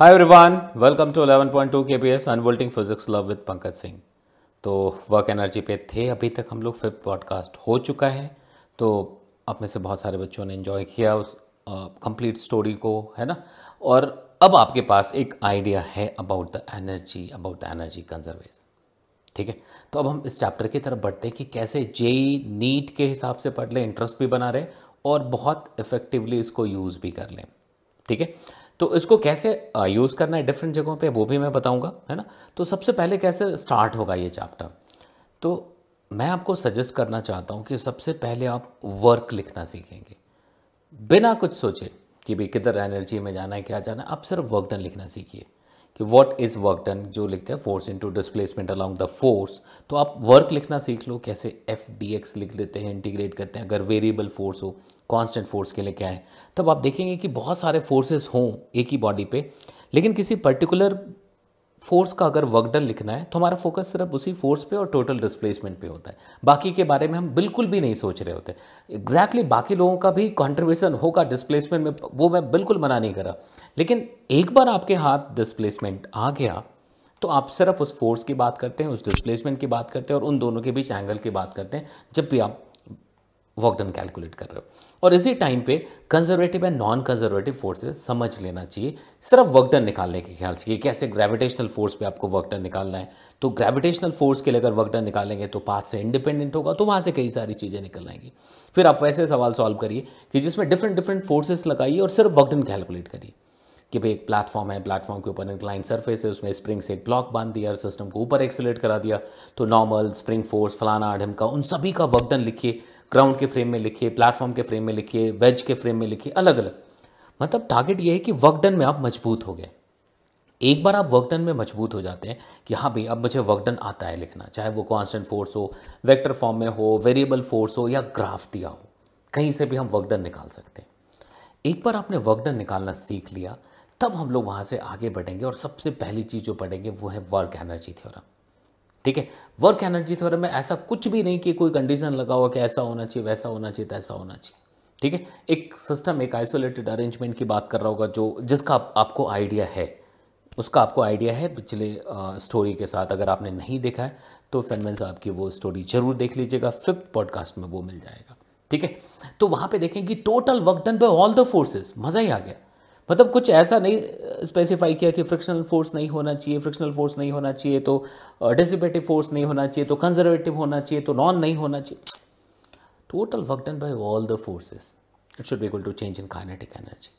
Hi everyone welcome to 11.2 KPS unfolding physics love with Pankaj Singh तो work energy पे थे, अभी तक हम लोग फिफ्थ पॉडकास्ट हो चुका है। तो अब में से बहुत सारे बच्चों ने एंजॉय किया उस कंप्लीट स्टोरी को, है ना? और अब आपके पास एक आइडिया है about the energy about the energy conservation ठीक है? तो अब हम इस चैप्टर की तरफ़ बढ़ते हैं कि कैसे जेई नीट के हिसाब से पढ़ लें इंटरेस्ट भी बना रहे और बहुत इफ़ेक्टिवली इसको यूज़ भी कर लें। ठीक है? तो इसको कैसे यूज़ करना है डिफरेंट जगहों पे, वो भी मैं बताऊँगा, है ना? तो सबसे पहले कैसे स्टार्ट होगा ये चैप्टर तो मैं आपको सजेस्ट करना चाहता हूँ कि सबसे पहले आप वर्क लिखना सीखेंगे। बिना कुछ सोचे कि भाई किधर एनर्जी में जाना है, क्या जाना है, आप सिर्फ़ वर्क डन लिखना सीखिए। कि वॉट इज़ वर्क डन जो लिखते हैं force into displacement along the force तो आप वर्क लिखना सीख लो, कैसे एफ़ डी एक्स लिख लेते हैं इंटीग्रेट करते हैं, अगर वेरिएबल फोर्स हो कांस्टेंट फोर्स के लिए क्या है, तब आप देखेंगे कि बहुत सारे फोर्सेस हों एक ही बॉडी पे, लेकिन किसी पर्टिकुलर फोर्स का अगर वर्क डन लिखना है तो हमारा फोकस सिर्फ़ उसी फोर्स पे और टोटल डिस्प्लेसमेंट पे होता है। बाकी के बारे में हम बिल्कुल भी नहीं सोच रहे होते। एग्जैक्टली exactly बाकी लोगों का भी कॉन्ट्रीब्यूशन होगा डिस्प्लेसमेंट में, वो मैं बिल्कुल मना नहीं करा लेकिन एक बार आपके हाथ डिस्प्लेसमेंट आ गया तो आप सिर्फ़ उस फोर्स की बात करते हैं, उस डिस्प्लेसमेंट की बात करते हैं और उन दोनों के बीच एंगल की बात करते हैं। जब भी आप वर्क डन कैलकुलेट कर रहे हो। और इसी टाइम पे conservative and non conservative forces समझ लेना चाहिए। सिर्फ़ वर्क डन निकालने के ख्याल से कि कैसे ग्रेविटेशनल फोर्स पे आपको वर्क डन निकालना है। तो ग्रेविटेशनल फोर्स के लिए अगर वर्क डन निकालेंगे तो पाथ से इंडिपेंडेंट होगा तो वहाँ से कई सारी चीज़ें निकल आएँगी। फिर आप वैसे सवाल सॉल्व करिए कि जिसमें डिफरेंट डिफरेंट फोर्सेस लगाइए और सिर्फ़ वर्क डन कैलकुलेट करिए। कि भाई एक प्लेटफॉर्म है प्लेटफॉर्म के ऊपर इंक्लाइन सरफेस है उसमें स्प्रिंग से एक ब्लॉक बाँध दिया और सिस्टम को ऊपर एक्सेलेट करा दिया। तो नॉर्मल स्प्रिंग फोर्स फलाना ढिमका उन सभी का वर्क डन लिखिए। ग्राउंड के फ्रेम में लिखिए प्लेटफॉर्म के फ्रेम में लिखिए वेज के फ्रेम में लिखिए अलग अलग मतलब टारगेट ये है कि वर्क डन में आप मज़बूत हो गए। एक बार आप वर्क डन में मज़बूत हो जाते हैं कि हाँ भाई, अब मुझे वर्क डन आता है लिखना, चाहे वो कॉन्स्टेंट फोर्स हो वेक्टर फॉर्म में हो वेरिएबल फोर्स हो या ग्राफ दिया हो, कहीं से भी हम वर्क डन निकाल सकते हैं। एक बार आपने वर्क डन निकालना सीख लिया, तब हम लोग वहाँ से आगे बढ़ेंगे और सबसे पहली चीज़ जो पढ़ेंगे वो है वर्क एनर्जी थ्योरम ठीक है? वर्क एनर्जी थ्योरम में ऐसा कुछ भी नहीं कि कोई कंडीशन लगा हुआ कि ऐसा होना चाहिए वैसा होना चाहिए तो ऐसा होना चाहिए। ठीक है? एक सिस्टम एक आइसोलेटेड अरेंजमेंट की बात कर रहा होगा जो जिसका आप, आपको आइडिया है। उसका आपको आइडिया है पिछले स्टोरी के साथ। अगर आपने नहीं देखा है तो फेनमैन साहब की वो स्टोरी ज़रूर देख लीजिएगा। फिफ्थ पॉडकास्ट में वो मिल जाएगा। ठीक है? तो वहाँ पे देखें कि total work done by all the forces मज़ा ही आ गया। मतलब कुछ ऐसा नहीं स्पेसिफाई किया कि फ्रिक्शनल फोर्स नहीं होना चाहिए फ्रिक्शनल फोर्स नहीं होना चाहिए तो डिसिपेटिव फोर्स नहीं होना चाहिए तो कंजर्वेटिव होना चाहिए तो नॉन नहीं होना चाहिए। Total work done by all the forces it should be equal to change in kinetic energy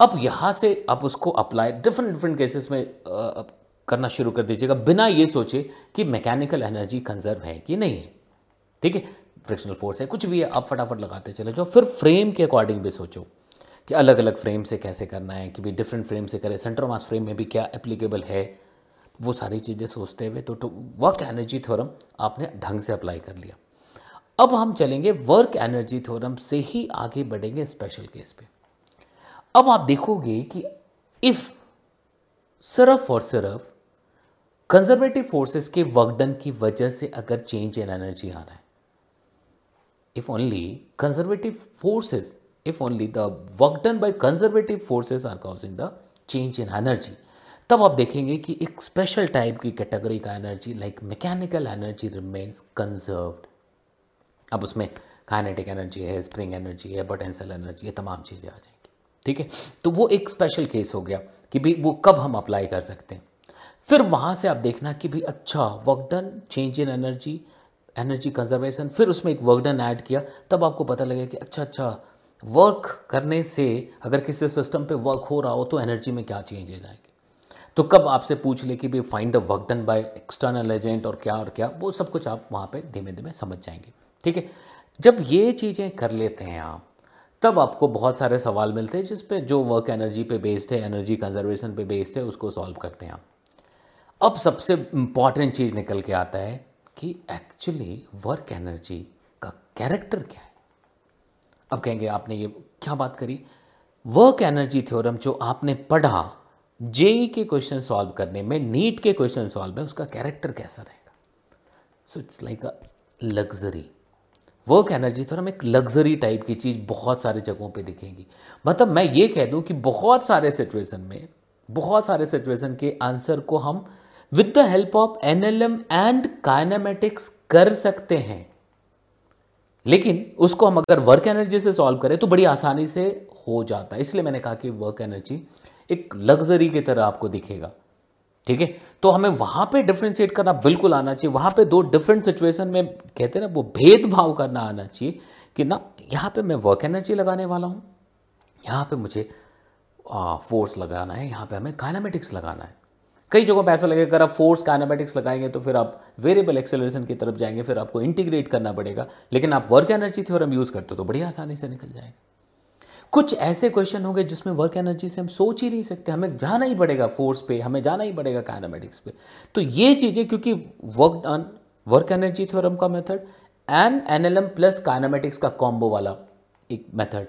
अब यहाँ से आप उसको अप्लाई डिफरेंट डिफरेंट केसेस में uh, करना शुरू कर दीजिएगा बिना ये सोचे कि मैकेनिकल एनर्जी कंजर्व है कि नहीं है। ठीक है? फ्रिक्शनल फोर्स है कुछ भी है आप फटाफट लगाते चले जाओ फिर फ्रेम के अकॉर्डिंग भी सोचो। कि अलग अलग फ्रेम से कैसे करना है कि भाई डिफरेंट फ्रेम से करें। सेंटर मास फ्रेम में भी क्या एप्लीकेबल है? वो सारी चीज़ें सोचते हुए तो, तो वर्क एनर्जी थ्योरम आपने ढंग से अप्लाई कर लिया। अब हम चलेंगे वर्क एनर्जी थ्योरम से ही आगे बढ़ेंगे स्पेशल केस पे। अब आप देखोगे कि इफ़ सिर्फ़ और सिर्फ़ कंजर्वेटिव फोर्सेस के वर्कडन की वजह से अगर चेंज इन एनर्जी आ रहा है if only conservative forces if only the work done by conservative forces are causing the change in energy. तब आप देखेंगे कि एक स्पेशल टाइप की कैटेगरी का energy like mechanical energy remains conserved अब उसमें काइनेटिक एनर्जी है स्प्रिंग एनर्जी है पोटेंशियल एनर्जी है तमाम चीज़ें आ जाएँगी। ठीक है? तो वो एक स्पेशल केस हो गया कि भाई वो कब हम अप्लाई कर सकते हैं। फिर वहाँ से आप देखना कि भाई अच्छा work done change in energy energy conservation फिर उसमें एक वर्क डन ऐड किया, तब आपको पता लगे कि अच्छा अच्छा वर्क करने से अगर किसी सिस्टम पे वर्क हो रहा हो तो एनर्जी में क्या चेंजेज आएँगे? तो कब आपसे पूछ ले कि भाई find the work done by external agent और क्या और क्या, वो सब कुछ आप वहाँ पे धीमे धीमे समझ जाएँगे। ठीक है? जब ये चीज़ें कर लेते हैं आप, तब आपको बहुत सारे सवाल मिलते हैं जिस पे जो वर्क एनर्जी पे बेस्ड है एनर्जी कंजर्वेशन पे बेस्ड है, उसको सॉल्व करते हैं आप। अब सबसे इंपॉर्टेंट चीज़ निकल के आता है कि एक्चुअली वर्क एनर्जी का कैरेक्टर क्या है? अब कहेंगे, आपने ये क्या बात करी? वर्क एनर्जी थ्योरम जो आपने पढ़ा जेई के क्वेश्चन सॉल्व करने में नीट के क्वेश्चन सॉल्व में, उसका कैरेक्टर कैसा रहेगा? So it's like a luxury work energy theorem एक लग्जरी टाइप की चीज़ बहुत सारे जगहों पे दिखेगी। मतलब मैं ये कह दूँ कि बहुत सारे सिचुएशन में, बहुत सारे सिचुएशन के आंसर को हम with the help of NLM and kinematics कर सकते हैं। लेकिन उसको हम अगर वर्क एनर्जी से सॉल्व करें तो बड़ी आसानी से हो जाता है। इसलिए मैंने कहा कि वर्क एनर्जी एक लग्जरी की तरह आपको दिखेगा। ठीक है? तो हमें वहाँ पे डिफ्रेंशिएट करना बिल्कुल आना चाहिए। वहाँ पे दो डिफरेंट सिचुएशन में कहते हैं ना, वो भेदभाव करना आना चाहिए कि ना, यहाँ पे मैं वर्क एनर्जी लगाने वाला हूँ। यहाँ पे मुझे फोर्स लगाना है। यहाँ पे हमें काइनामेटिक्स लगाना है। कई जगहों पे ऐसा लगेगा अगर आप फोर्स काइनामेटिक्स लगाएँगे तो फिर आप वेरिएबल एक्सेलरेशन की तरफ़ जाएँगे, फिर आपको इंटीग्रेट करना पड़ेगा। लेकिन आप वर्क एनर्जी थ्योरम यूज़ करते हो तो बड़ी आसानी से निकल जाएगा। कुछ ऐसे क्वेश्चन होंगे जिसमें वर्क एनर्जी से हम सोच ही नहीं सकते, हमें जाना ही पड़ेगा फोर्स पे, हमें जाना ही पड़ेगा काइनामेटिक्स पे। तो ये चीज़ें, क्योंकि work on work energy theorem का method and NLM plus kinematics का कॉम्बो वाला एक मेथड,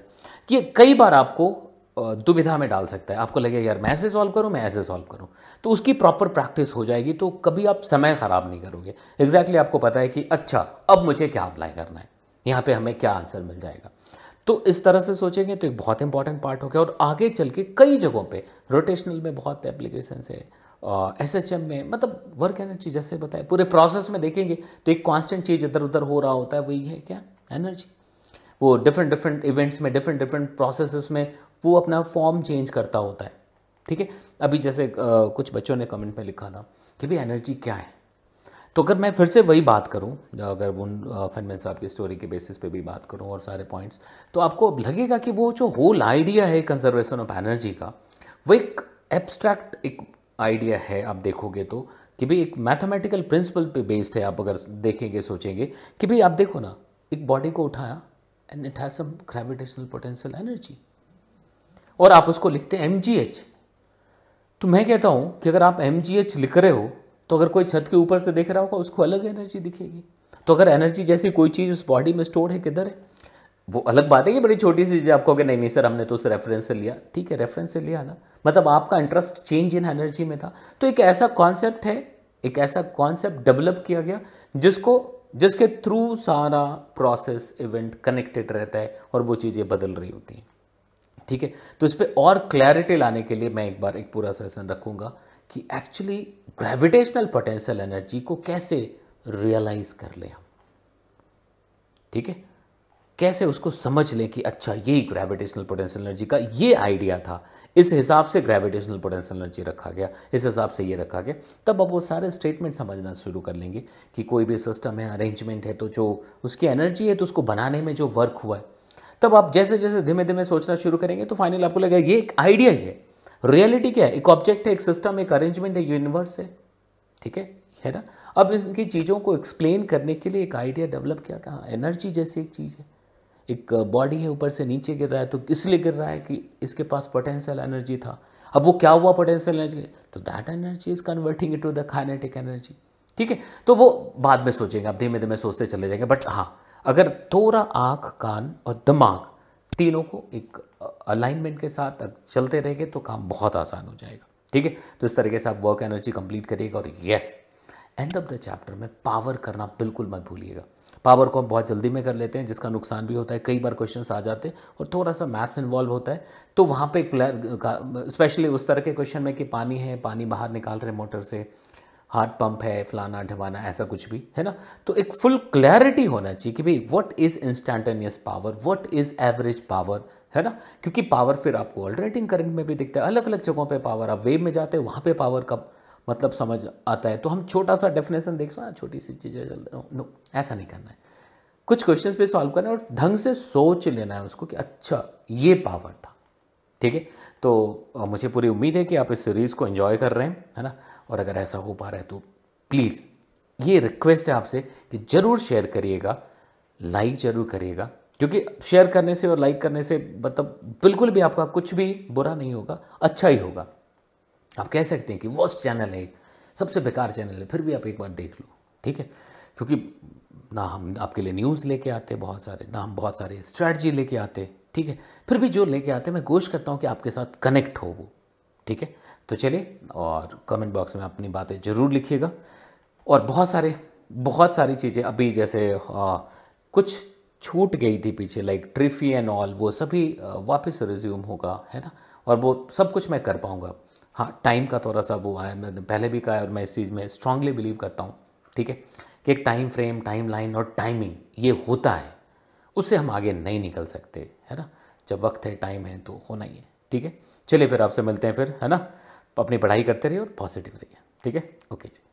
ये कई बार आपको दुविधा में डाल सकता है। आपको लगेगा, यार, मैं ऐसे सॉल्व करूँ, मैं ऐसे सॉल्व करूँ? तो उसकी प्रॉपर प्रैक्टिस हो जाएगी तो कभी आप समय ख़राब नहीं करोगे। एग्जैक्टली exactly आपको पता है कि अच्छा अब मुझे क्या अप्लाई करना है? यहाँ पे हमें क्या आंसर मिल जाएगा? तो इस तरह से सोचेंगे तो एक बहुत इंपॉर्टेंट पार्ट हो गया। और आगे चल के कई जगहों पे रोटेशनल में बहुत एप्लीकेशन है। एस एच एम में मतलब वर्क एनर्जी जैसे बताए, पूरे प्रोसेस में देखेंगे तो एक कांस्टेंट चीज़ इधर उधर हो रहा होता है, वही है क्या? एनर्जी वो डिफरेंट डिफरेंट इवेंट्स में डिफरेंट डिफरेंट प्रोसेस में वो अपना फॉर्म चेंज करता होता है। ठीक है? अभी जैसे आ, कुछ बच्चों ने कमेंट में लिखा था कि भाई एनर्जी क्या है? तो अगर मैं फिर से वही बात करूँ अगर उन फनमैन साहब की स्टोरी के बेसिस पे भी बात करूँ और सारे पॉइंट्स तो आपको लगेगा कि वो जो होल आइडिया है कंजर्वेशन ऑफ़ एनर्जी का वो एक एब्स्ट्रैक्ट एक आइडिया है। आप देखोगे तो कि भाई एक मैथमेटिकल प्रिंसिपल पे बेस्ड है। आप अगर देखेंगे सोचेंगे कि भाई आप देखो ना एक बॉडी को उठाया and it has some gravitational potential energy और आप उसको लिखते हैं एम तो मैं कहता हूँ कि अगर आप एम लिख रहे हो तो अगर कोई छत के ऊपर से देख रहा होगा, उसको अलग एनर्जी दिखेगी। तो अगर एनर्जी जैसी कोई चीज़ उस बॉडी में स्टोर है, किधर है, वो अलग बात है कि बड़ी छोटी सी चीज़ आप कहोगे, नहीं नहीं सर, हमने तो उस रेफरेंस से लिया। ठीक है रेफरेंस से लिया ना। मतलब आपका इंटरेस्ट चेंज इन एनर्जी में था। तो एक ऐसा कॉन्सेप्ट है, एक ऐसा कॉन्सेप्ट डेवलप किया गया, जिसको जिसके थ्रू सारा प्रोसेस इवेंट कनेक्टेड रहता है और वो चीज़ें बदल रही होती हैं। ठीक है? तो इस पर और क्लैरिटी लाने के लिए मैं एक बार एक पूरा सेशन रखूँगा कि एक्चुअली ग्रेविटेशनल पोटेंशियल एनर्जी को कैसे रियलाइज़ कर लें हम। ठीक है? कैसे उसको समझ लें कि अच्छा यही ग्रेविटेशनल पोटेंशियल एनर्जी का ये आइडिया था। इस हिसाब से ग्रेविटेशनल पोटेंशियल एनर्जी रखा गया। इस हिसाब से ये रखा गया। तब अब वो सारे स्टेटमेंट समझना शुरू कर लेंगे कि कोई भी सिस्टम है अरेंजमेंट है तो जो उसकी एनर्जी है तो उसको बनाने में जो वर्क हुआ है। तब आप जैसे जैसे धीमे धीमे सोचना शुरू करेंगे तो फाइनल आपको लगेगा, ये एक आइडिया ही है। रियलिटी क्या है? एक ऑब्जेक्ट है, एक सिस्टम एक अरेंजमेंट है यूनिवर्स है। ठीक है? है ना? अब इनकी चीज़ों को एक्सप्लेन करने के लिए एक आइडिया डेवलप किया। कहा? एनर्जी जैसी एक चीज़ है। एक बॉडी है, ऊपर से नीचे गिर रहा है तो इसलिए गिर रहा है कि इसके पास पोटेंशियल एनर्जी था। अब वो क्या हुआ पोटेंशियल एनर्जी तो that energy is converting it to the kinetic energy ठीक है? तो वो बाद में सोचेंगे आप धीमे धीमे सोचते चले जाएँगे। बट हाँ अगर थोड़ा आँख, कान और दिमाग तीनों को एक अलाइनमेंट के साथ चलते रहेंगे तो काम बहुत आसान हो जाएगा। ठीक है? तो इस तरीके से आप वर्क एनर्जी कंप्लीट करिएगा और yes end of the chapter में पावर करना बिल्कुल मत भूलिएगा। पावर को हम बहुत जल्दी में कर लेते हैं, जिसका नुकसान भी होता है, कई बार क्वेश्चन आ जाते हैं और थोड़ा सा मैथ्स इन्वॉल्व होता है। तो वहाँ पे स्पेशली उस तरह के क्वेश्चन में कि पानी है, पानी बाहर निकाल रहे मोटर से हार्ट पंप है, फलाना ढवाना ऐसा कुछ भी, है ना? तो एक फुल क्लैरिटी होना चाहिए कि भाई what is instantaneous power what is average power है ना? क्योंकि पावर फिर आपको ऑल्टरनेटिंग करंट में भी दिखता है। अलग अलग जगहों पे पावर आप वेव में जाते हैं, वहाँ पे पावर का मतलब समझ आता है। तो हम छोटा सा डेफिनेशन देख सकते छोटी सी चीज़ें चल नो ऐसा नहीं करना है। कुछ क्वेश्चन पे सॉल्व करना है और ढंग से सोच लेना है उसको कि अच्छा ये पावर था। ठीक है? तो मुझे पूरी उम्मीद है कि आप इस सीरीज़ को एंजॉय कर रहे हैं, है ना? और अगर ऐसा हो पा रहा है तो प्लीज़ ये रिक्वेस्ट है आपसे कि ज़रूर शेयर करिएगा लाइक ज़रूर करिएगा, क्योंकि शेयर करने से और लाइक करने से मतलब बिल्कुल भी आपका कुछ भी बुरा नहीं होगा अच्छा ही होगा। आप कह सकते हैं कि वर्स्ट चैनल है सबसे बेकार चैनल है फिर भी आप एक बार देख लो ठीक है? क्योंकि ना हम आपके लिए न्यूज़ लेके आते बहुत सारे ना हम बहुत सारे स्ट्रैटी लेके आते ठीक है? फिर भी जो लेके आते हैं मैं कोशिश करता हूँ कि आपके साथ कनेक्ट हो वो ठीक है? तो चलिए और कमेंट बॉक्स में अपनी बातें ज़रूर लिखिएगा। और बहुत सारे बहुत सारी चीज़ें अभी जैसे आ, कुछ छूट गई थी पीछे लाइक ट्रिफी एंड ऑल वो सभी वापस रिज्यूम होगा है ना? और वो सब कुछ मैं कर पाऊँगा। हाँ टाइम का थोड़ा सा वो है मैंने पहले भी कहा है और मैं इस चीज़ में स्ट्रांगली बिलीव करता हूँ, ठीक है? कि एक टाइम फ्रेम टाइम लाइन और टाइमिंग ये होता है। उससे हम आगे नहीं निकल सकते, है ना? जब वक्त है टाइम है तो होना ही है, ठीक है? चलिए फिर आपसे मिलते हैं फिर, है ना? अपनी पढ़ाई करते रहिए और पॉजिटिव रहिए, ठीक है? ओके जी।